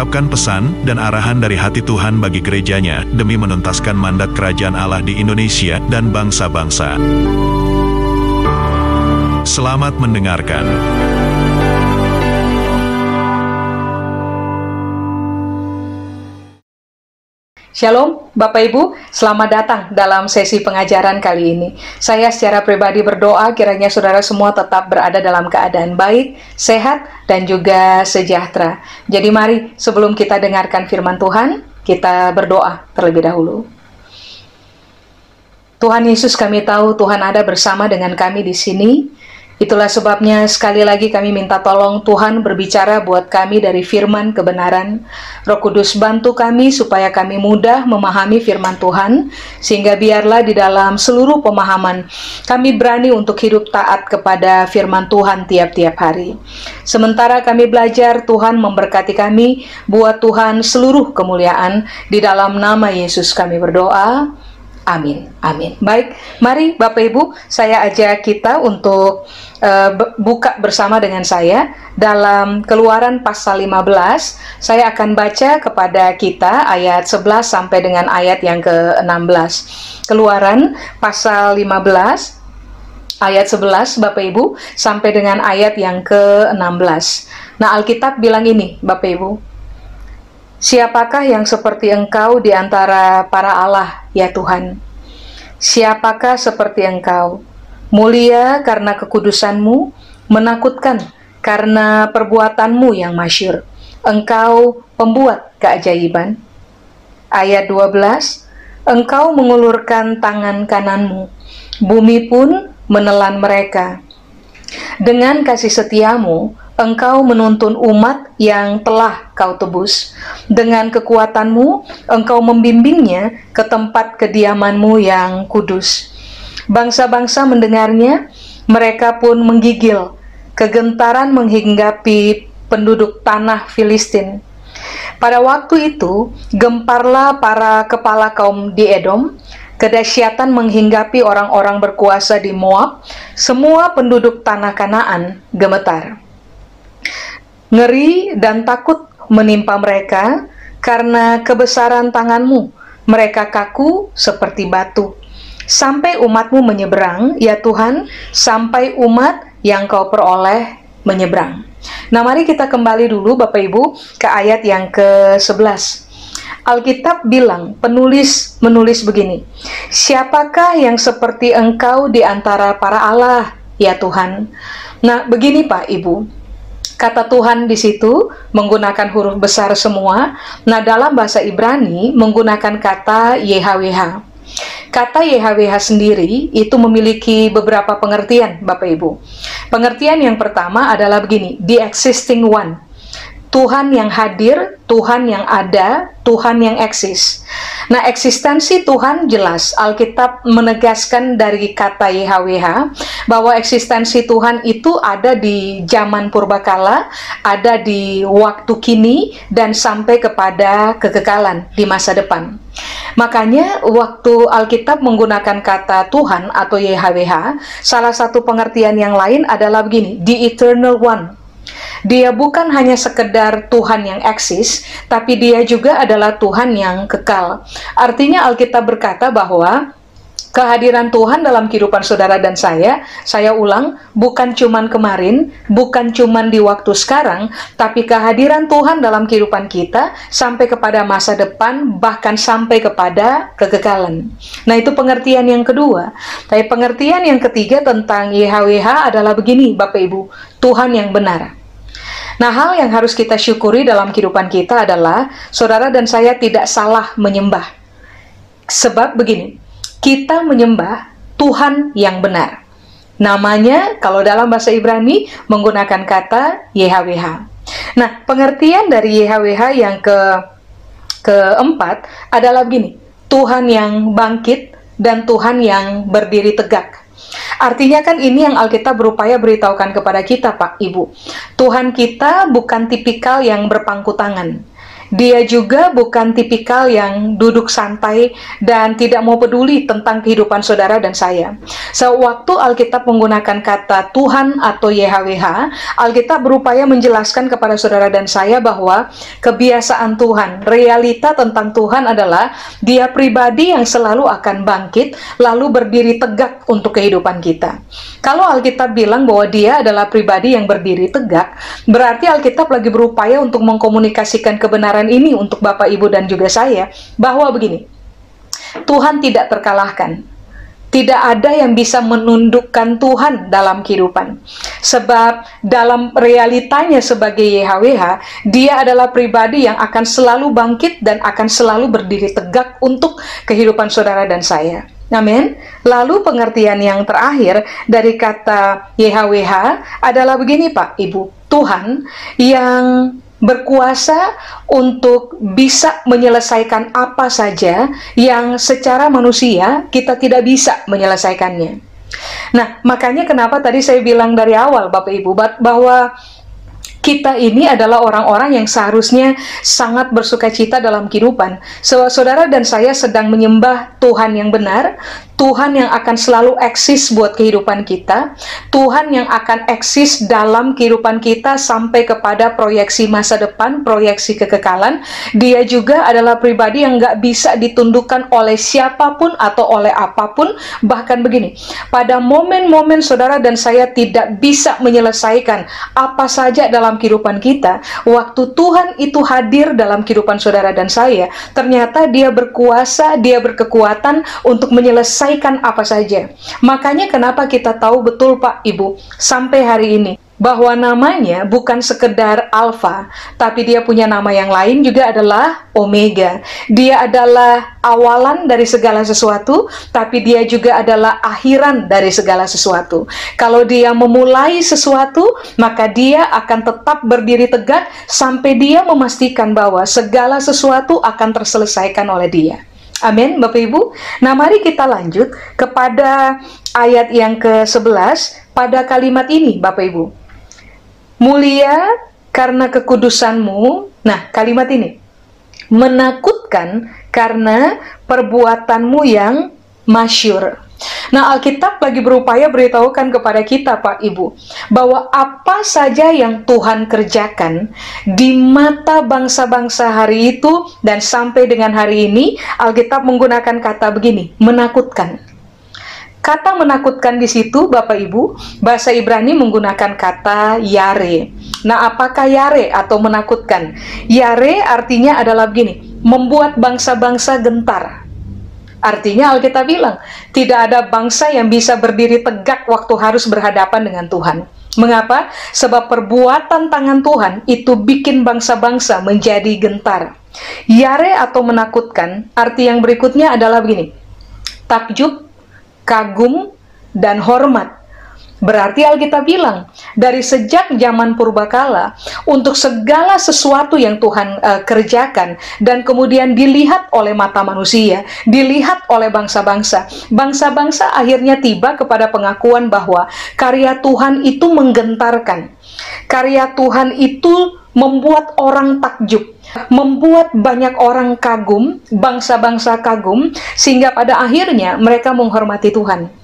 mengungkapkan pesan dan arahan dari hati Tuhan bagi gerejanya demi menuntaskan mandat kerajaan Allah di Indonesia dan bangsa-bangsa. Selamat mendengarkan. Shalom, Bapak Ibu, selamat datang dalam sesi pengajaran kali ini. Saya secara pribadi berdoa kiranya saudara semua tetap berada dalam keadaan baik, sehat, dan juga sejahtera. Jadi mari sebelum kita dengarkan firman Tuhan, kita berdoa terlebih dahulu. Tuhan Yesus kami tahu Tuhan ada bersama dengan kami di sini. Itulah sebabnya sekali lagi kami minta tolong Tuhan berbicara buat kami dari firman kebenaran. Roh Kudus bantu kami supaya kami mudah memahami firman Tuhan, sehingga biarlah di dalam seluruh pemahaman kami berani untuk hidup taat kepada firman Tuhan tiap-tiap hari. Sementara kami belajar, Tuhan memberkati kami, buat Tuhan seluruh kemuliaan. Di dalam nama Yesus kami berdoa. Amin. Amin. Baik, mari Bapak Ibu, saya ajak kita untuk uh, buka bersama dengan saya dalam Keluaran pasal 15. Saya akan baca kepada kita ayat 11 sampai dengan ayat yang ke-16. Keluaran pasal 15 ayat 11 Bapak Ibu sampai dengan ayat yang ke-16. Nah, Alkitab bilang ini, Bapak Ibu. Siapakah yang seperti engkau di antara para Allah, ya Tuhan? Siapakah seperti engkau? Mulia karena kekudusanmu, menakutkan karena perbuatanmu yang masyur. Engkau pembuat keajaiban. Ayat 12, Engkau mengulurkan tangan kananmu, bumi pun menelan mereka. Dengan kasih setiamu, engkau menuntun umat yang telah kau tebus. Dengan kekuatanmu, engkau membimbingnya ke tempat kediamanmu yang kudus. Bangsa-bangsa mendengarnya, mereka pun menggigil. Kegentaran menghinggapi penduduk tanah Filistin. Pada waktu itu, gemparlah para kepala kaum di Edom, kedahsyatan menghinggapi orang-orang berkuasa di Moab, semua penduduk tanah Kanaan gemetar. Ngeri dan takut menimpa mereka karena kebesaran tanganmu. Mereka kaku seperti batu. Sampai umatmu menyeberang, ya Tuhan, sampai umat yang kau peroleh menyeberang. Nah, mari kita kembali dulu Bapak Ibu ke ayat yang ke-11. Alkitab bilang, penulis menulis begini, Siapakah yang seperti engkau di antara para Allah, ya Tuhan? Nah, begini Pak Ibu, kata Tuhan di situ menggunakan huruf besar semua. Nah, dalam bahasa Ibrani menggunakan kata YHWH. Kata YHWH sendiri itu memiliki beberapa pengertian, Bapak Ibu. Pengertian yang pertama adalah begini, the existing one Tuhan yang hadir, Tuhan yang ada, Tuhan yang eksis. Nah, eksistensi Tuhan jelas. Alkitab menegaskan dari kata YHWH bahwa eksistensi Tuhan itu ada di zaman purbakala, ada di waktu kini, dan sampai kepada kekekalan di masa depan. Makanya waktu Alkitab menggunakan kata Tuhan atau YHWH, salah satu pengertian yang lain adalah begini, the eternal one dia bukan hanya sekedar Tuhan yang eksis, tapi dia juga adalah Tuhan yang kekal. Artinya Alkitab berkata bahwa kehadiran Tuhan dalam kehidupan saudara dan saya, saya ulang, bukan cuman kemarin, bukan cuman di waktu sekarang, tapi kehadiran Tuhan dalam kehidupan kita sampai kepada masa depan, bahkan sampai kepada kekekalan. Nah, itu pengertian yang kedua. Tapi pengertian yang ketiga tentang YHWH adalah begini, Bapak Ibu, Tuhan yang benar. Nah, hal yang harus kita syukuri dalam kehidupan kita adalah saudara dan saya tidak salah menyembah. Sebab begini, kita menyembah Tuhan yang benar. Namanya kalau dalam bahasa Ibrani menggunakan kata YHWH. Nah, pengertian dari YHWH yang ke keempat adalah begini, Tuhan yang bangkit dan Tuhan yang berdiri tegak. Artinya kan ini yang Alkitab berupaya beritahukan kepada kita Pak Ibu. Tuhan kita bukan tipikal yang berpangku tangan. Dia juga bukan tipikal yang duduk santai dan tidak mau peduli tentang kehidupan saudara dan saya. Sewaktu Alkitab menggunakan kata Tuhan atau YHWH, Alkitab berupaya menjelaskan kepada saudara dan saya bahwa kebiasaan Tuhan, realita tentang Tuhan adalah dia pribadi yang selalu akan bangkit lalu berdiri tegak untuk kehidupan kita. Kalau Alkitab bilang bahwa dia adalah pribadi yang berdiri tegak, berarti Alkitab lagi berupaya untuk mengkomunikasikan kebenaran kebenaran ini untuk Bapak, Ibu, dan juga saya, bahwa begini, Tuhan tidak terkalahkan. Tidak ada yang bisa menundukkan Tuhan dalam kehidupan. Sebab dalam realitanya sebagai YHWH, dia adalah pribadi yang akan selalu bangkit dan akan selalu berdiri tegak untuk kehidupan saudara dan saya. Amin. Lalu pengertian yang terakhir dari kata YHWH adalah begini Pak, Ibu. Tuhan yang berkuasa untuk bisa menyelesaikan apa saja yang secara manusia kita tidak bisa menyelesaikannya. Nah, makanya kenapa tadi saya bilang dari awal Bapak Ibu bahwa kita ini adalah orang-orang yang seharusnya sangat bersuka cita dalam kehidupan. Saudara dan saya sedang menyembah Tuhan yang benar, Tuhan yang akan selalu eksis buat kehidupan kita, Tuhan yang akan eksis dalam kehidupan kita sampai kepada proyeksi masa depan, proyeksi kekekalan. Dia juga adalah pribadi yang nggak bisa ditundukkan oleh siapa pun atau oleh apa pun. Bahkan begini, pada momen-momen saudara dan saya tidak bisa menyelesaikan apa saja dalam kehidupan kita, waktu Tuhan itu hadir dalam kehidupan saudara dan saya, ternyata dia berkuasa, dia berkekuatan untuk menyelesaikan menyelesaikan apa saja. Makanya kenapa kita tahu betul Pak Ibu sampai hari ini bahwa namanya bukan sekedar alfa, tapi dia punya nama yang lain juga adalah omega. Dia adalah awalan dari segala sesuatu, tapi dia juga adalah akhiran dari segala sesuatu. Kalau dia memulai sesuatu, maka dia akan tetap berdiri tegak sampai dia memastikan bahwa segala sesuatu akan terselesaikan oleh dia. Amin, Bapak Ibu. Nah, mari kita lanjut kepada ayat yang ke-11 pada kalimat ini, Bapak Ibu. Mulia karena kekudusanmu. Nah, kalimat ini. Menakutkan karena perbuatanmu yang masyur. Nah, Alkitab lagi berupaya beritahukan kepada kita, Pak Ibu, bahwa apa saja yang Tuhan kerjakan di mata bangsa-bangsa hari itu dan sampai dengan hari ini, Alkitab menggunakan kata begini, menakutkan. Kata menakutkan di situ, Bapak Ibu, bahasa Ibrani menggunakan kata yare. Nah, apakah yare atau menakutkan? Yare artinya adalah begini, membuat bangsa-bangsa gentar Artinya Alkitab bilang, tidak ada bangsa yang bisa berdiri tegak waktu harus berhadapan dengan Tuhan. Mengapa? Sebab perbuatan tangan Tuhan itu bikin bangsa-bangsa menjadi gentar. Yare atau menakutkan, arti yang berikutnya adalah begini. Takjub, kagum, dan hormat Berarti Alkitab bilang, dari sejak zaman purbakala, untuk segala sesuatu yang Tuhan uh, kerjakan dan kemudian dilihat oleh mata manusia, dilihat oleh bangsa-bangsa, bangsa-bangsa akhirnya tiba kepada pengakuan bahwa karya Tuhan itu menggentarkan. Karya Tuhan itu membuat orang takjub, membuat banyak orang kagum, bangsa-bangsa kagum, sehingga pada akhirnya mereka menghormati Tuhan.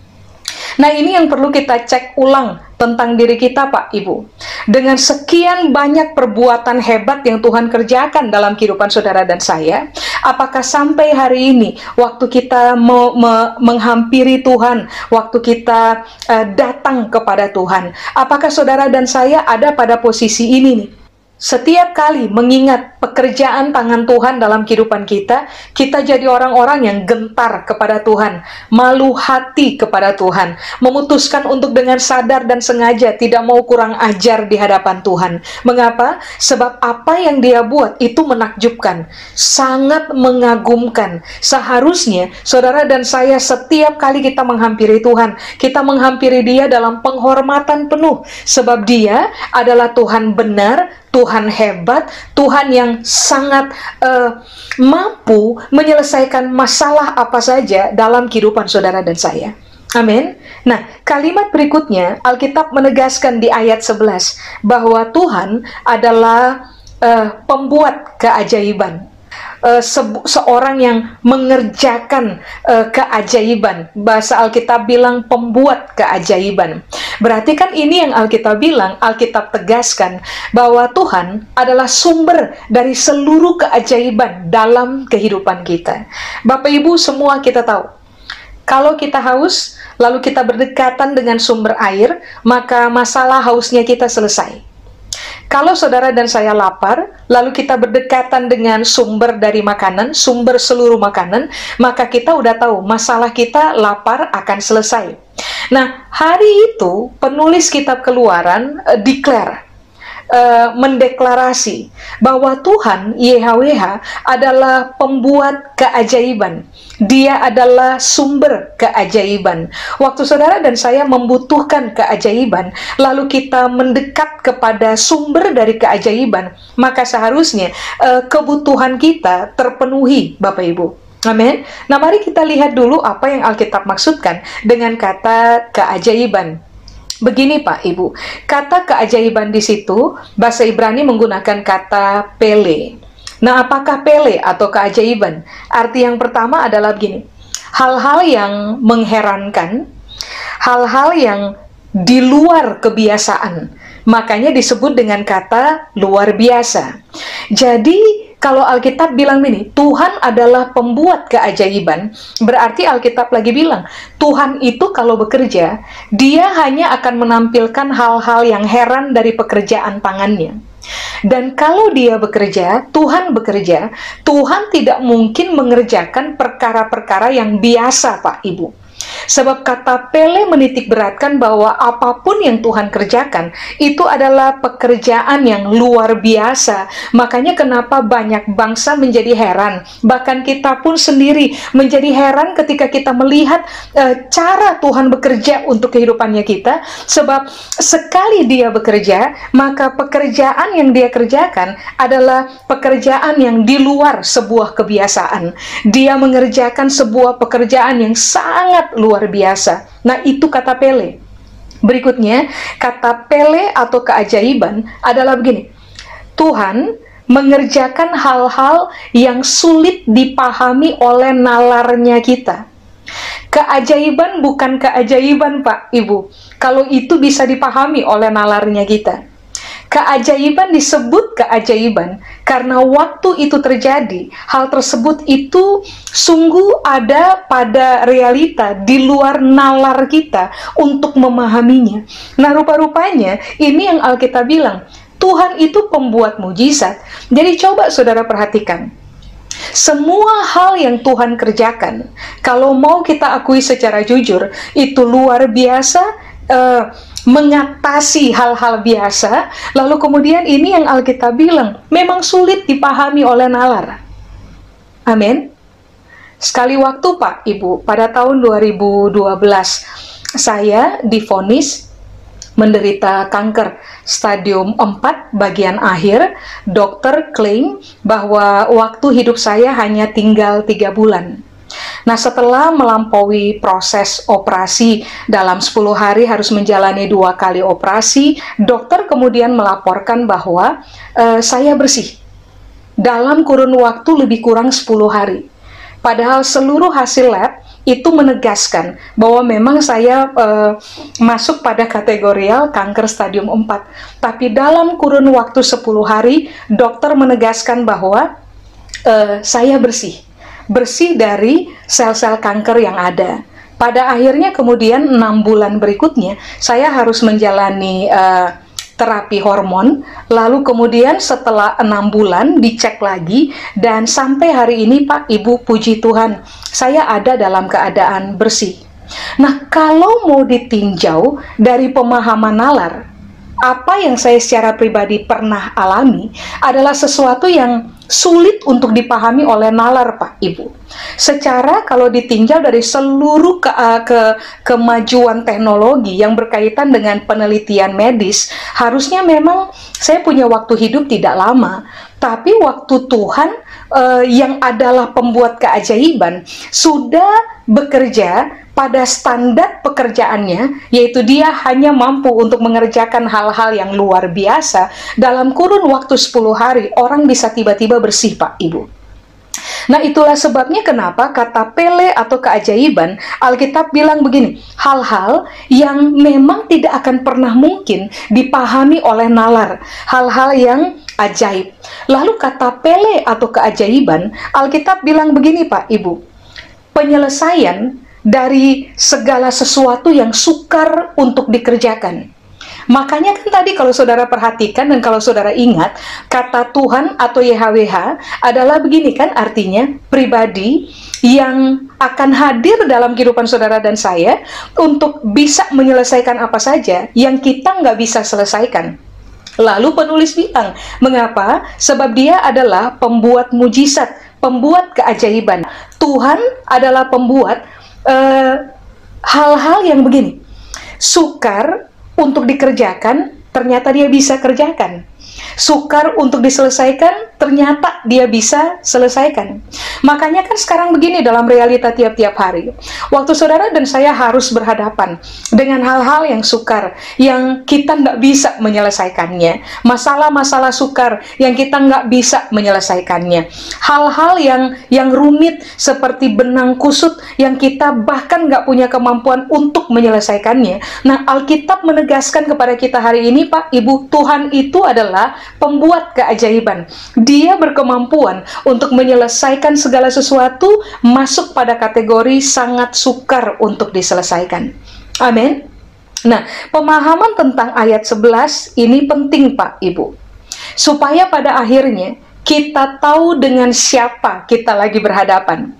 Nah, ini yang perlu kita cek ulang tentang diri kita, Pak Ibu. Dengan sekian banyak perbuatan hebat yang Tuhan kerjakan dalam kehidupan saudara dan saya, apakah sampai hari ini, waktu kita me me menghampiri Tuhan, waktu kita uh, datang kepada Tuhan, apakah saudara dan saya ada pada posisi ini nih? Setiap kali mengingat pekerjaan tangan Tuhan dalam kehidupan kita, kita jadi orang-orang yang gentar kepada Tuhan, malu hati kepada Tuhan, memutuskan untuk dengan sadar dan sengaja tidak mau kurang ajar di hadapan Tuhan. Mengapa? Sebab apa yang dia buat itu menakjubkan, sangat mengagumkan. Seharusnya saudara dan saya setiap kali kita menghampiri Tuhan, kita menghampiri dia dalam penghormatan penuh, sebab dia adalah Tuhan benar, Tuhan hebat, Tuhan yang sangat uh, mampu menyelesaikan masalah apa saja dalam kehidupan saudara dan saya. Amin. Nah, kalimat berikutnya Alkitab menegaskan di ayat 11 bahwa Tuhan adalah uh, pembuat keajaiban se seorang yang mengerjakan uh, keajaiban. Bahasa Alkitab bilang pembuat keajaiban. Berarti kan ini yang Alkitab bilang, Alkitab tegaskan bahwa Tuhan adalah sumber dari seluruh keajaiban dalam kehidupan kita. Bapak Ibu semua kita tahu. Kalau kita haus, lalu kita berdekatan dengan sumber air, maka masalah hausnya kita selesai. Kalau saudara dan saya lapar, lalu kita berdekatan dengan sumber dari makanan, sumber seluruh makanan, maka kita udah tahu masalah kita lapar akan selesai. Nah, hari itu penulis kitab Keluaran uh, declare uh, mendeklarasi bahwa Tuhan YHWH adalah pembuat keajaiban. Dia adalah sumber keajaiban. Waktu saudara dan saya membutuhkan keajaiban, lalu kita mendekat kepada sumber dari keajaiban, maka seharusnya uh, kebutuhan kita terpenuhi, Bapak Ibu. Amin. Nah, mari kita lihat dulu apa yang Alkitab maksudkan dengan kata keajaiban. Begini Pak Ibu, kata keajaiban di situ bahasa Ibrani menggunakan kata pele. Nah, apakah pele atau keajaiban? Arti yang pertama adalah begini. Hal-hal yang mengherankan, hal-hal yang di luar kebiasaan. Makanya disebut dengan kata luar biasa. Jadi kalau Alkitab bilang ini, Tuhan adalah pembuat keajaiban, berarti Alkitab lagi bilang, Tuhan itu kalau bekerja, dia hanya akan menampilkan hal-hal yang heran dari pekerjaan tangannya. Dan kalau dia bekerja, Tuhan bekerja, Tuhan tidak mungkin mengerjakan perkara-perkara yang biasa, Pak Ibu Sebab kata Pele menitik beratkan bahwa apa pun yang Tuhan kerjakan itu adalah pekerjaan yang luar biasa. Makanya kenapa banyak bangsa menjadi heran. Bahkan kita pun sendiri menjadi heran ketika kita melihat e, cara Tuhan bekerja untuk kehidupannya kita. Sebab sekali dia bekerja, maka pekerjaan yang dia kerjakan adalah pekerjaan yang di luar sebuah kebiasaan. Dia mengerjakan sebuah pekerjaan yang sangat luar luar biasa. Nah, itu kata Pele. Berikutnya, kata Pele atau keajaiban adalah begini. Tuhan mengerjakan hal-hal yang sulit dipahami oleh nalarnya kita. Keajaiban bukan keajaiban, Pak, Ibu. Kalau itu bisa dipahami oleh nalarnya kita. Keajaiban disebut keajaiban karena waktu itu terjadi, hal tersebut itu sungguh ada pada realita di luar nalar kita untuk memahaminya. Nah, rupa-rupanya ini yang Alkitab bilang, Tuhan itu pembuat mujizat. Jadi coba saudara perhatikan. Semua hal yang Tuhan kerjakan, kalau mau kita akui secara jujur, itu luar biasa, uh, mengatasi hal-hal biasa, lalu kemudian ini yang Alkitab bilang, memang sulit dipahami oleh nalar. Amin. Sekali waktu Pak, Ibu, pada tahun 2012, saya difonis menderita kanker stadium 4 bagian akhir. Dokter klaim bahwa waktu hidup saya hanya tinggal tiga bulan. Nah, setelah melampaui proses operasi dalam 10 hari harus menjalani dua kali operasi, dokter kemudian melaporkan bahwa e, saya bersih dalam kurun waktu lebih kurang 10 hari. Padahal seluruh hasil lab itu menegaskan bahwa memang saya e, masuk pada kategorial kanker stadium 4. Tapi dalam kurun waktu 10 hari, dokter menegaskan bahwa e, saya bersih bersih dari sel-sel kanker yang ada. Pada akhirnya kemudian enam bulan berikutnya saya harus menjalani uh, terapi hormon. Lalu kemudian setelah enam bulan dicek lagi dan sampai hari ini Pak Ibu puji Tuhan saya ada dalam keadaan bersih. Nah kalau mau ditinjau dari pemahaman nalar, apa yang saya secara pribadi pernah alami adalah sesuatu yang sulit untuk dipahami oleh nalar Pak Ibu. Secara kalau ditinjau dari seluruh ke, uh, ke kemajuan teknologi yang berkaitan dengan penelitian medis, harusnya memang saya punya waktu hidup tidak lama, tapi waktu Tuhan uh, yang adalah pembuat keajaiban sudah bekerja pada standar pekerjaannya, yaitu dia hanya mampu untuk mengerjakan hal-hal yang luar biasa, dalam kurun waktu 10 hari, orang bisa tiba-tiba bersih, Pak Ibu. Nah, itulah sebabnya kenapa kata pele atau keajaiban, Alkitab bilang begini, hal-hal yang memang tidak akan pernah mungkin dipahami oleh nalar, hal-hal yang ajaib. Lalu kata pele atau keajaiban, Alkitab bilang begini Pak Ibu, penyelesaian dari segala sesuatu yang sukar untuk dikerjakan. Makanya kan tadi kalau saudara perhatikan dan kalau saudara ingat, kata Tuhan atau YHWH adalah begini kan artinya pribadi yang akan hadir dalam kehidupan saudara dan saya untuk bisa menyelesaikan apa saja yang kita nggak bisa selesaikan. Lalu penulis bilang, mengapa? Sebab dia adalah pembuat mujizat, pembuat keajaiban. Tuhan adalah pembuat hal-hal uh, yang begini. Sukar untuk dikerjakan ternyata dia bisa kerjakan sukar untuk diselesaikan, ternyata dia bisa selesaikan. Makanya kan sekarang begini dalam realita tiap-tiap hari. Waktu saudara dan saya harus berhadapan dengan hal-hal yang sukar, yang kita nggak bisa menyelesaikannya. Masalah-masalah sukar yang kita nggak bisa menyelesaikannya. Hal-hal yang yang rumit seperti benang kusut yang kita bahkan nggak punya kemampuan untuk menyelesaikannya. Nah, Alkitab menegaskan kepada kita hari ini, Pak, Ibu, Tuhan itu adalah pembuat keajaiban. Dia berkemampuan untuk menyelesaikan segala sesuatu masuk pada kategori sangat sukar untuk diselesaikan. Amin. Nah, pemahaman tentang ayat 11 ini penting Pak Ibu. Supaya pada akhirnya kita tahu dengan siapa kita lagi berhadapan.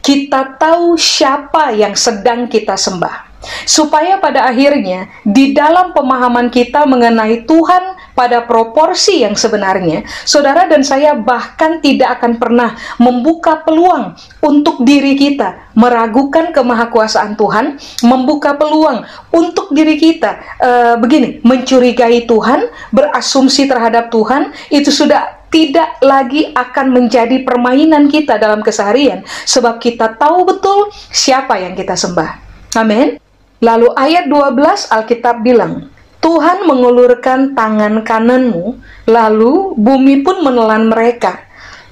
Kita tahu siapa yang sedang kita sembah supaya pada akhirnya di dalam pemahaman kita mengenai Tuhan pada proporsi yang sebenarnya, saudara dan saya bahkan tidak akan pernah membuka peluang untuk diri kita meragukan kemahakuasaan Tuhan, membuka peluang untuk diri kita e, begini, mencurigai Tuhan, berasumsi terhadap Tuhan, itu sudah tidak lagi akan menjadi permainan kita dalam keseharian sebab kita tahu betul siapa yang kita sembah. Amin. Lalu ayat 12 Alkitab bilang, Tuhan mengulurkan tangan kananmu, lalu bumi pun menelan mereka.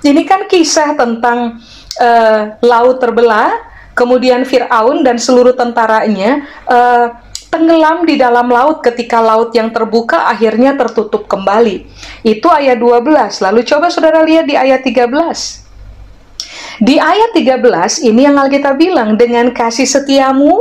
Ini kan kisah tentang uh, laut terbelah, kemudian Fir'aun dan seluruh tentaranya uh, tenggelam di dalam laut ketika laut yang terbuka akhirnya tertutup kembali. Itu ayat 12. Lalu coba saudara lihat di ayat 13. Di ayat 13 ini yang Alkitab bilang, dengan kasih setiamu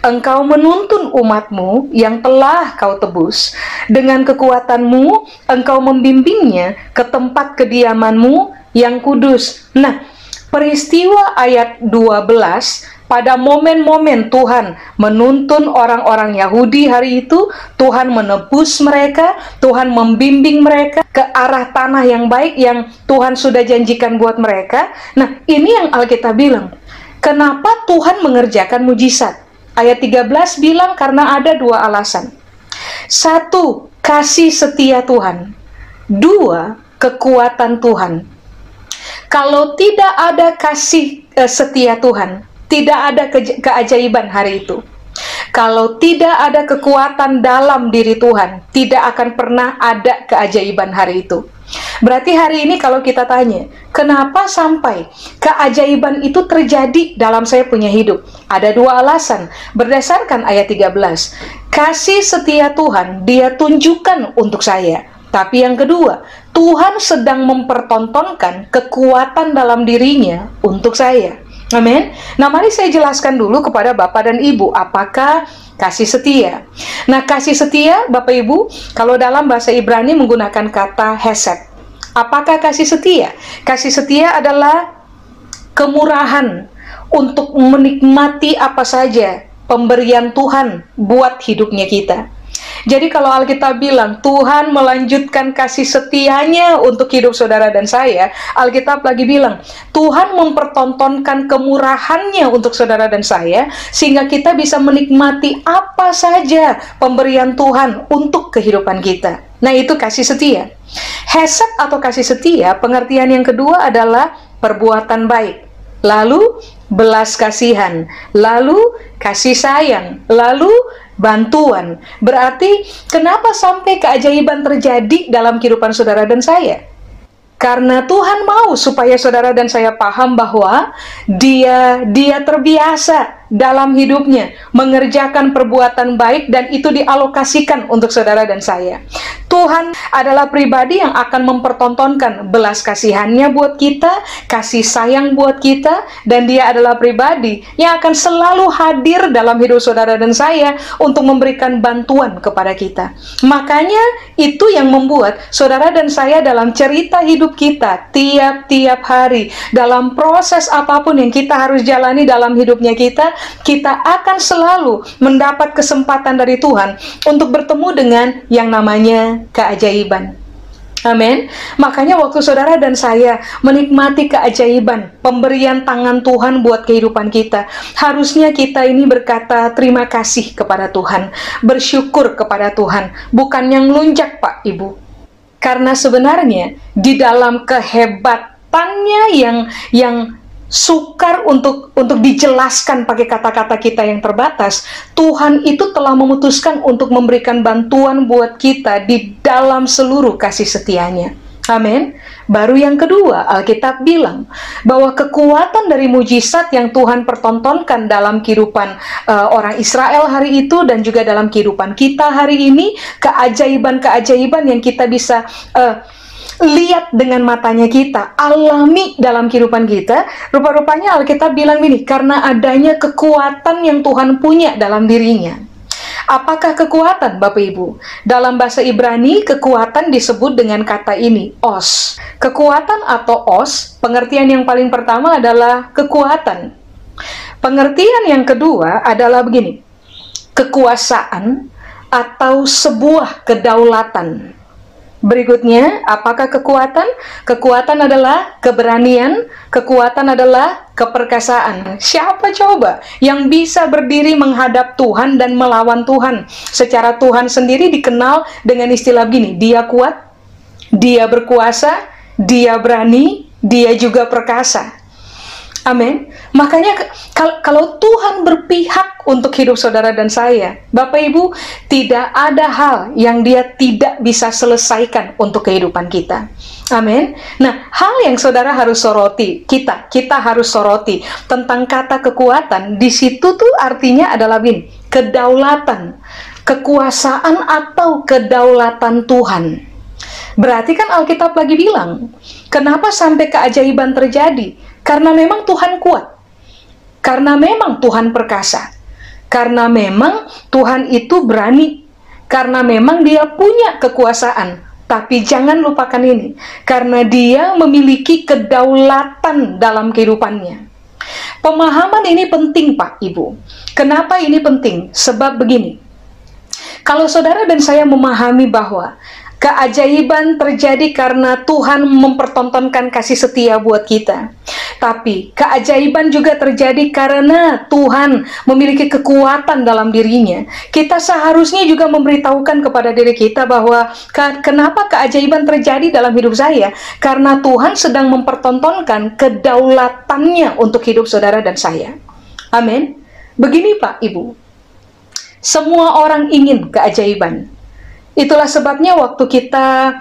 Engkau menuntun umatmu yang telah kau tebus. Dengan kekuatanmu, engkau membimbingnya ke tempat kediamanmu yang kudus. Nah, peristiwa ayat 12 pada momen-momen Tuhan menuntun orang-orang Yahudi hari itu, Tuhan menebus mereka, Tuhan membimbing mereka ke arah tanah yang baik yang Tuhan sudah janjikan buat mereka. Nah, ini yang Alkitab bilang. Kenapa Tuhan mengerjakan mujizat? Ayat 13 bilang karena ada dua alasan. Satu, kasih setia Tuhan. Dua, kekuatan Tuhan. Kalau tidak ada kasih eh, setia Tuhan, tidak ada ke keajaiban hari itu. Kalau tidak ada kekuatan dalam diri Tuhan, tidak akan pernah ada keajaiban hari itu. Berarti hari ini kalau kita tanya, kenapa sampai keajaiban itu terjadi dalam saya punya hidup? Ada dua alasan. Berdasarkan ayat 13, kasih setia Tuhan dia tunjukkan untuk saya. Tapi yang kedua, Tuhan sedang mempertontonkan kekuatan dalam dirinya untuk saya. Amin. Nah, mari saya jelaskan dulu kepada Bapak dan Ibu, apakah kasih setia. Nah, kasih setia, Bapak Ibu, kalau dalam bahasa Ibrani menggunakan kata hesed. Apakah kasih setia? Kasih setia adalah kemurahan untuk menikmati apa saja pemberian Tuhan buat hidupnya kita. Jadi kalau Alkitab bilang Tuhan melanjutkan kasih setianya untuk hidup saudara dan saya, Alkitab lagi bilang Tuhan mempertontonkan kemurahannya untuk saudara dan saya sehingga kita bisa menikmati apa saja pemberian Tuhan untuk kehidupan kita. Nah, itu kasih setia. Hesed atau kasih setia, pengertian yang kedua adalah perbuatan baik. Lalu belas kasihan, lalu kasih sayang, lalu bantuan. Berarti kenapa sampai keajaiban terjadi dalam kehidupan saudara dan saya? Karena Tuhan mau supaya saudara dan saya paham bahwa dia dia terbiasa dalam hidupnya mengerjakan perbuatan baik dan itu dialokasikan untuk saudara dan saya. Tuhan adalah pribadi yang akan mempertontonkan belas kasihannya buat kita, kasih sayang buat kita, dan dia adalah pribadi yang akan selalu hadir dalam hidup saudara dan saya untuk memberikan bantuan kepada kita. Makanya itu yang membuat saudara dan saya dalam cerita hidup kita tiap-tiap hari, dalam proses apa pun yang kita harus jalani dalam hidupnya kita, kita akan selalu mendapat kesempatan dari Tuhan untuk bertemu dengan yang namanya keajaiban. Amin. Makanya waktu saudara dan saya menikmati keajaiban pemberian tangan Tuhan buat kehidupan kita, harusnya kita ini berkata terima kasih kepada Tuhan, bersyukur kepada Tuhan, bukan yang lunjak Pak Ibu. Karena sebenarnya di dalam kehebatannya yang yang sukar untuk untuk dijelaskan pakai kata-kata kita yang terbatas, Tuhan itu telah memutuskan untuk memberikan bantuan buat kita di dalam seluruh kasih setianya. Amin. Baru yang kedua, Alkitab bilang bahwa kekuatan dari mujizat yang Tuhan pertontonkan dalam kehidupan uh, orang Israel hari itu dan juga dalam kehidupan kita hari ini, keajaiban-keajaiban yang kita bisa uh, lihat dengan matanya kita, alami dalam kehidupan kita, rupa-rupanya Alkitab bilang ini, karena adanya kekuatan yang Tuhan punya dalam dirinya. Apakah kekuatan, Bapak Ibu? Dalam bahasa Ibrani, kekuatan disebut dengan kata ini, os. Kekuatan atau os, pengertian yang paling pertama adalah kekuatan. Pengertian yang kedua adalah begini, kekuasaan atau sebuah kedaulatan. Berikutnya, apakah kekuatan? Kekuatan adalah keberanian, kekuatan adalah keperkasaan. Siapa coba yang bisa berdiri menghadap Tuhan dan melawan Tuhan? Secara Tuhan sendiri dikenal dengan istilah begini, dia kuat, dia berkuasa, dia berani, dia juga perkasa. Amin. Makanya kalau Tuhan berpihak untuk hidup saudara dan saya, Bapak Ibu, tidak ada hal yang dia tidak bisa selesaikan untuk kehidupan kita. Amin. Nah, hal yang saudara harus soroti, kita, kita harus soroti tentang kata kekuatan. Di situ tuh artinya adalah bin, kedaulatan, kekuasaan atau kedaulatan Tuhan. Berarti kan Alkitab lagi bilang, kenapa sampai keajaiban terjadi? Karena memang Tuhan kuat. Karena memang Tuhan perkasa. Karena memang Tuhan itu berani. Karena memang dia punya kekuasaan. Tapi jangan lupakan ini. Karena dia memiliki kedaulatan dalam kehidupannya. Pemahaman ini penting Pak Ibu. Kenapa ini penting? Sebab begini. Kalau saudara dan saya memahami bahwa Keajaiban terjadi karena Tuhan mempertontonkan kasih setia buat kita. Tapi keajaiban juga terjadi karena Tuhan memiliki kekuatan dalam dirinya. Kita seharusnya juga memberitahukan kepada diri kita bahwa kenapa keajaiban terjadi dalam hidup saya? Karena Tuhan sedang mempertontonkan kedaulatannya untuk hidup saudara dan saya. Amin. Begini Pak, Ibu. Semua orang ingin keajaiban Itulah sebabnya waktu kita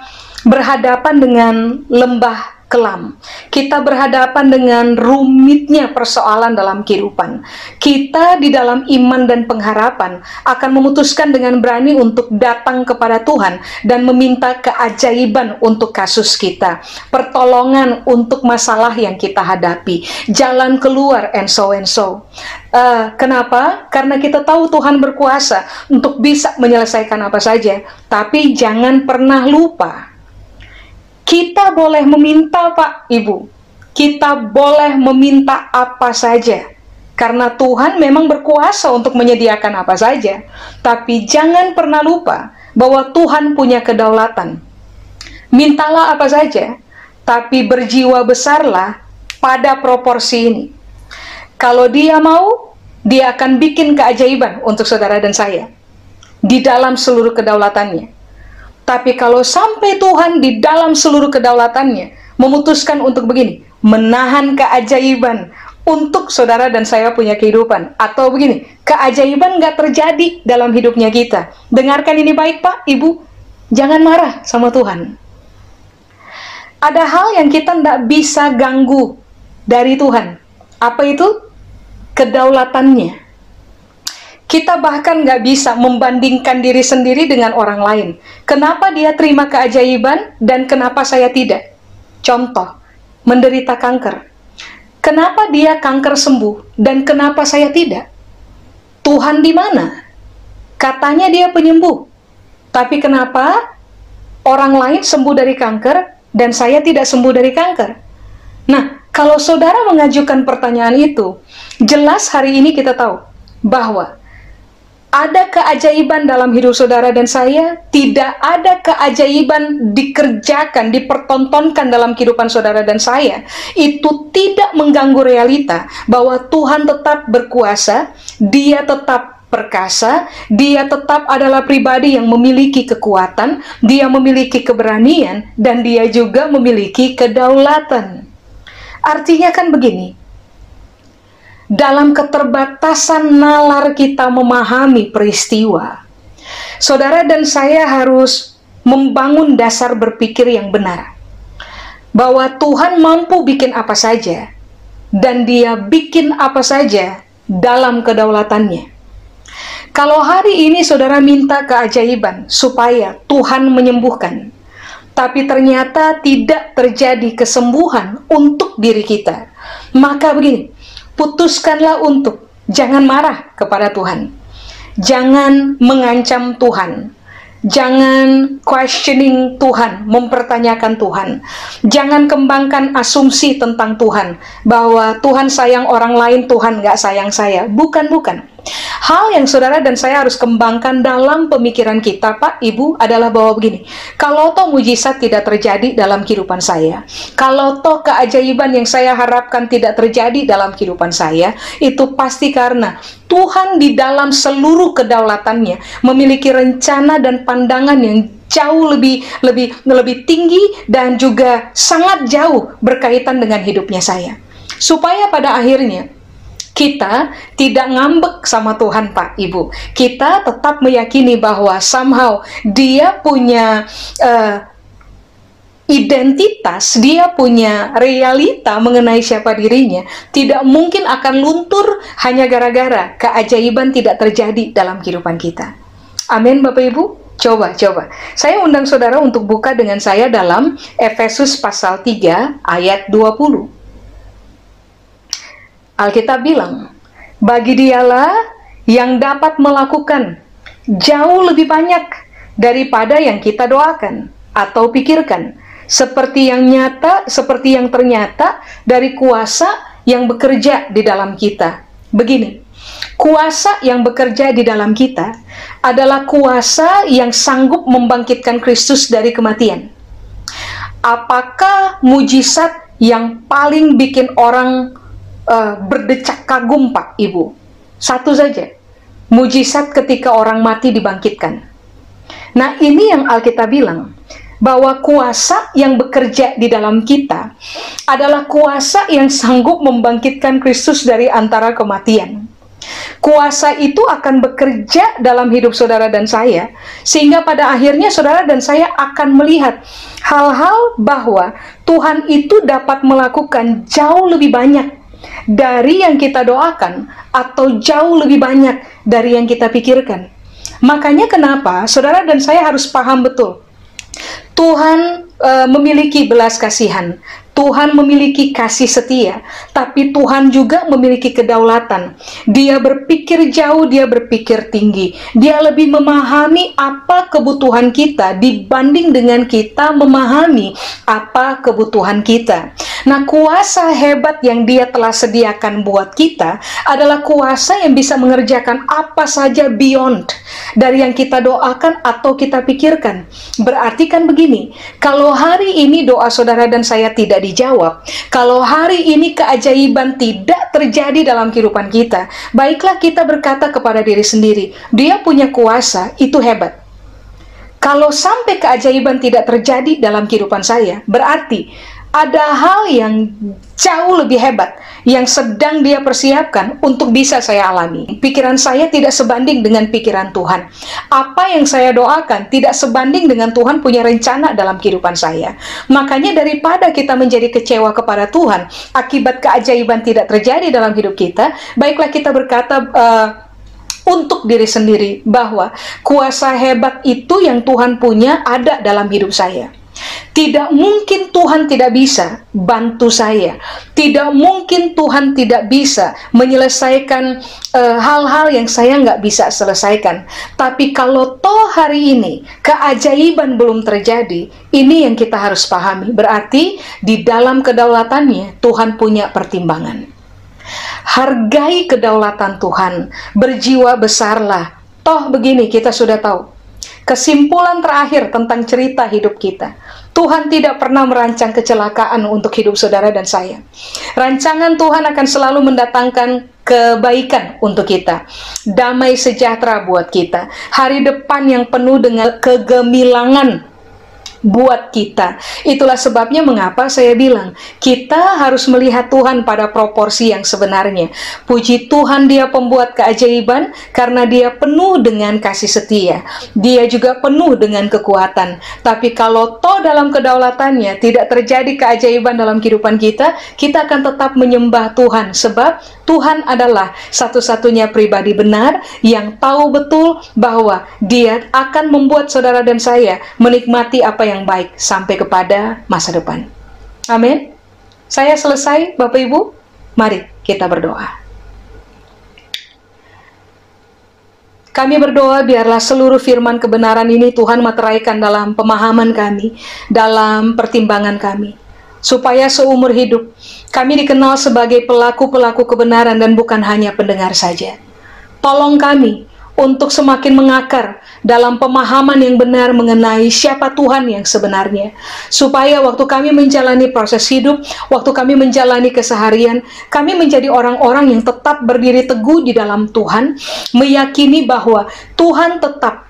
berhadapan dengan lembah kelam. Kita berhadapan dengan rumitnya persoalan dalam kehidupan. Kita di dalam iman dan pengharapan akan memutuskan dengan berani untuk datang kepada Tuhan dan meminta keajaiban untuk kasus kita, pertolongan untuk masalah yang kita hadapi, jalan keluar and so and so. Uh, kenapa? Karena kita tahu Tuhan berkuasa untuk bisa menyelesaikan apa saja, tapi jangan pernah lupa kita boleh meminta, Pak, Ibu. Kita boleh meminta apa saja. karena Tuhan memang berkuasa untuk menyediakan apa saja. Tapi jangan pernah lupa bahwa Tuhan punya kedaulatan. Mintalah apa saja, tapi berjiwa besarlah pada proporsi ini. Kalau dia mau, dia akan bikin keajaiban untuk saudara dan saya di dalam seluruh kedaulatannya. Tapi kalau sampai Tuhan di dalam seluruh kedaulatannya memutuskan untuk begini, menahan keajaiban untuk saudara dan saya punya kehidupan. Atau begini, keajaiban nggak terjadi dalam hidupnya kita. Dengarkan ini baik Pak, Ibu, jangan marah sama Tuhan. Ada hal yang kita nggak bisa ganggu dari Tuhan. Apa itu? Kedaulatannya. Kita bahkan nggak bisa membandingkan diri sendiri dengan orang lain. Kenapa dia terima keajaiban dan kenapa saya tidak? Contoh, menderita kanker. Kenapa dia kanker sembuh dan kenapa saya tidak? Tuhan di mana? Katanya dia penyembuh. Tapi kenapa orang lain sembuh dari kanker dan saya tidak sembuh dari kanker? Nah, kalau saudara mengajukan pertanyaan itu, jelas hari ini kita tahu bahwa ada keajaiban dalam hidup saudara dan saya, tidak ada keajaiban dikerjakan, dipertontonkan dalam kehidupan saudara dan saya, itu tidak mengganggu realita bahwa Tuhan tetap berkuasa, Dia tetap perkasa, Dia tetap adalah pribadi yang memiliki kekuatan, Dia memiliki keberanian, dan Dia juga memiliki kedaulatan. Artinya kan begini, dalam keterbatasan nalar kita memahami peristiwa, saudara dan saya harus membangun dasar berpikir yang benar. Bahwa Tuhan mampu bikin apa saja, dan Dia bikin apa saja dalam kedaulatannya. Kalau hari ini saudara minta keajaiban supaya Tuhan menyembuhkan, tapi ternyata tidak terjadi kesembuhan untuk diri kita, maka begini, putuskanlah untuk jangan marah kepada Tuhan. Jangan mengancam Tuhan. Jangan questioning Tuhan, mempertanyakan Tuhan. Jangan kembangkan asumsi tentang Tuhan bahwa Tuhan sayang orang lain, Tuhan nggak sayang saya. Bukan, bukan. Hal yang saudara dan saya harus kembangkan dalam pemikiran kita, Pak, Ibu, adalah bahwa begini. Kalau toh mujizat tidak terjadi dalam kehidupan saya, kalau toh keajaiban yang saya harapkan tidak terjadi dalam kehidupan saya, itu pasti karena Tuhan di dalam seluruh kedaulatannya memiliki rencana dan pandangan yang jauh lebih lebih lebih tinggi dan juga sangat jauh berkaitan dengan hidupnya saya. Supaya pada akhirnya kita tidak ngambek sama Tuhan Pak Ibu. Kita tetap meyakini bahwa somehow dia punya uh, identitas, dia punya realita mengenai siapa dirinya, tidak mungkin akan luntur hanya gara-gara keajaiban tidak terjadi dalam kehidupan kita. Amin Bapak Ibu. Coba, coba. Saya undang saudara untuk buka dengan saya dalam Efesus pasal 3 ayat 20. Alkitab bilang, bagi dialah yang dapat melakukan jauh lebih banyak daripada yang kita doakan atau pikirkan, seperti yang nyata, seperti yang ternyata dari kuasa yang bekerja di dalam kita. Begini, kuasa yang bekerja di dalam kita adalah kuasa yang sanggup membangkitkan Kristus dari kematian. Apakah mujizat yang paling bikin orang uh, berdecak kagum Pak Ibu. Satu saja, mujizat ketika orang mati dibangkitkan. Nah ini yang Alkitab bilang, bahwa kuasa yang bekerja di dalam kita adalah kuasa yang sanggup membangkitkan Kristus dari antara kematian. Kuasa itu akan bekerja dalam hidup saudara dan saya, sehingga pada akhirnya saudara dan saya akan melihat hal-hal bahwa Tuhan itu dapat melakukan jauh lebih banyak dari yang kita doakan atau jauh lebih banyak dari yang kita pikirkan. Makanya kenapa saudara dan saya harus paham betul. Tuhan e, memiliki belas kasihan. Tuhan memiliki kasih setia, tapi Tuhan juga memiliki kedaulatan. Dia berpikir jauh, dia berpikir tinggi. Dia lebih memahami apa kebutuhan kita dibanding dengan kita memahami apa kebutuhan kita. Nah, kuasa hebat yang Dia telah sediakan buat kita adalah kuasa yang bisa mengerjakan apa saja beyond dari yang kita doakan atau kita pikirkan. Berarti kan begini, kalau hari ini doa saudara dan saya tidak dijawab, kalau hari ini keajaiban tidak terjadi dalam kehidupan kita, baiklah kita berkata kepada diri sendiri, dia punya kuasa, itu hebat. Kalau sampai keajaiban tidak terjadi dalam kehidupan saya, berarti ada hal yang jauh lebih hebat yang sedang dia persiapkan untuk bisa saya alami. Pikiran saya tidak sebanding dengan pikiran Tuhan. Apa yang saya doakan tidak sebanding dengan Tuhan punya rencana dalam kehidupan saya. Makanya daripada kita menjadi kecewa kepada Tuhan akibat keajaiban tidak terjadi dalam hidup kita, baiklah kita berkata uh, untuk diri sendiri bahwa kuasa hebat itu yang Tuhan punya ada dalam hidup saya. Tidak mungkin Tuhan tidak bisa bantu saya. Tidak mungkin Tuhan tidak bisa menyelesaikan eh, hal-hal uh, yang saya nggak bisa selesaikan. Tapi kalau toh hari ini keajaiban belum terjadi, ini yang kita harus pahami. Berarti di dalam kedaulatannya Tuhan punya pertimbangan. Hargai kedaulatan Tuhan, berjiwa besarlah. Toh begini kita sudah tahu. Kesimpulan terakhir tentang cerita hidup kita. Tuhan tidak pernah merancang kecelakaan untuk hidup saudara dan saya. Rancangan Tuhan akan selalu mendatangkan kebaikan untuk kita, damai sejahtera buat kita, hari depan yang penuh dengan kegemilangan buat kita. Itulah sebabnya mengapa saya bilang kita harus melihat Tuhan pada proporsi yang sebenarnya. Puji Tuhan dia pembuat keajaiban karena dia penuh dengan kasih setia. Dia juga penuh dengan kekuatan. Tapi kalau toh dalam kedaulatannya tidak terjadi keajaiban dalam kehidupan kita, kita akan tetap menyembah Tuhan sebab Tuhan adalah satu-satunya pribadi benar yang tahu betul bahwa dia akan membuat saudara dan saya menikmati apa yang baik sampai kepada masa depan. Amin. Saya selesai, Bapak Ibu. Mari kita berdoa. Kami berdoa biarlah seluruh firman kebenaran ini Tuhan materaikan dalam pemahaman kami, dalam pertimbangan kami. Supaya seumur hidup kami dikenal sebagai pelaku-pelaku kebenaran dan bukan hanya pendengar saja. Tolong kami untuk semakin mengakar dalam pemahaman yang benar mengenai siapa Tuhan yang sebenarnya, supaya waktu kami menjalani proses hidup, waktu kami menjalani keseharian, kami menjadi orang-orang yang tetap berdiri teguh di dalam Tuhan, meyakini bahwa Tuhan tetap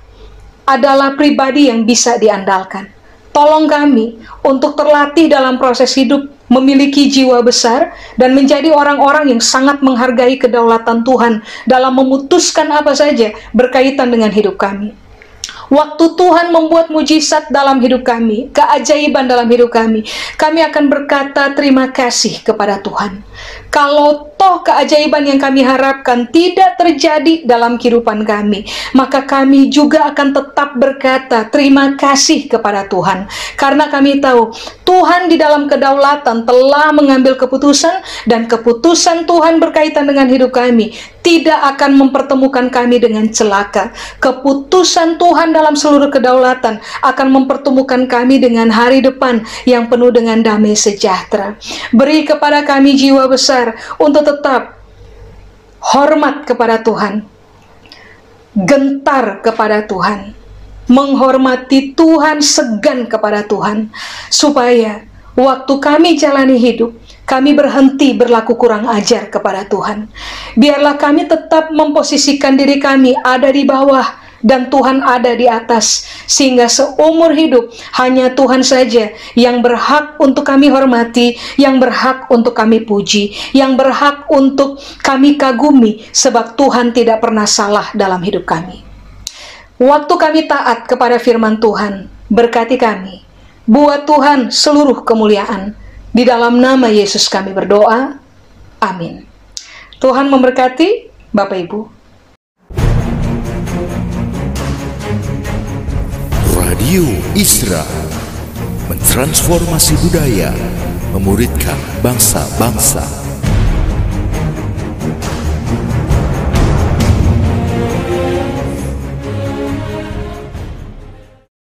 adalah pribadi yang bisa diandalkan. Tolong kami untuk terlatih dalam proses hidup memiliki jiwa besar, dan menjadi orang-orang yang sangat menghargai kedaulatan Tuhan dalam memutuskan apa saja berkaitan dengan hidup kami. Waktu Tuhan membuat mujizat dalam hidup kami, keajaiban dalam hidup kami, kami akan berkata terima kasih kepada Tuhan. Kalau toh keajaiban yang kami harapkan tidak terjadi dalam kehidupan kami, maka kami juga akan tetap berkata terima kasih kepada Tuhan. Karena kami tahu Tuhan di dalam kedaulatan telah mengambil keputusan dan keputusan Tuhan berkaitan dengan hidup kami tidak akan mempertemukan kami dengan celaka. Keputusan Tuhan dalam seluruh kedaulatan akan mempertemukan kami dengan hari depan yang penuh dengan damai sejahtera. Beri kepada kami jiwa besar untuk tetap hormat kepada Tuhan, gentar kepada Tuhan, menghormati Tuhan, segan kepada Tuhan, supaya waktu kami jalani hidup, kami berhenti berlaku kurang ajar kepada Tuhan. Biarlah kami tetap memposisikan diri kami ada di bawah dan Tuhan ada di atas, sehingga seumur hidup hanya Tuhan saja yang berhak untuk kami hormati, yang berhak untuk kami puji, yang berhak untuk kami kagumi, sebab Tuhan tidak pernah salah dalam hidup kami. Waktu kami taat kepada firman Tuhan, berkati kami. Buat Tuhan seluruh kemuliaan. Di dalam nama Yesus kami berdoa. Amin. Tuhan memberkati Bapak Ibu. Radio Isra mentransformasi budaya memuridkan bangsa-bangsa.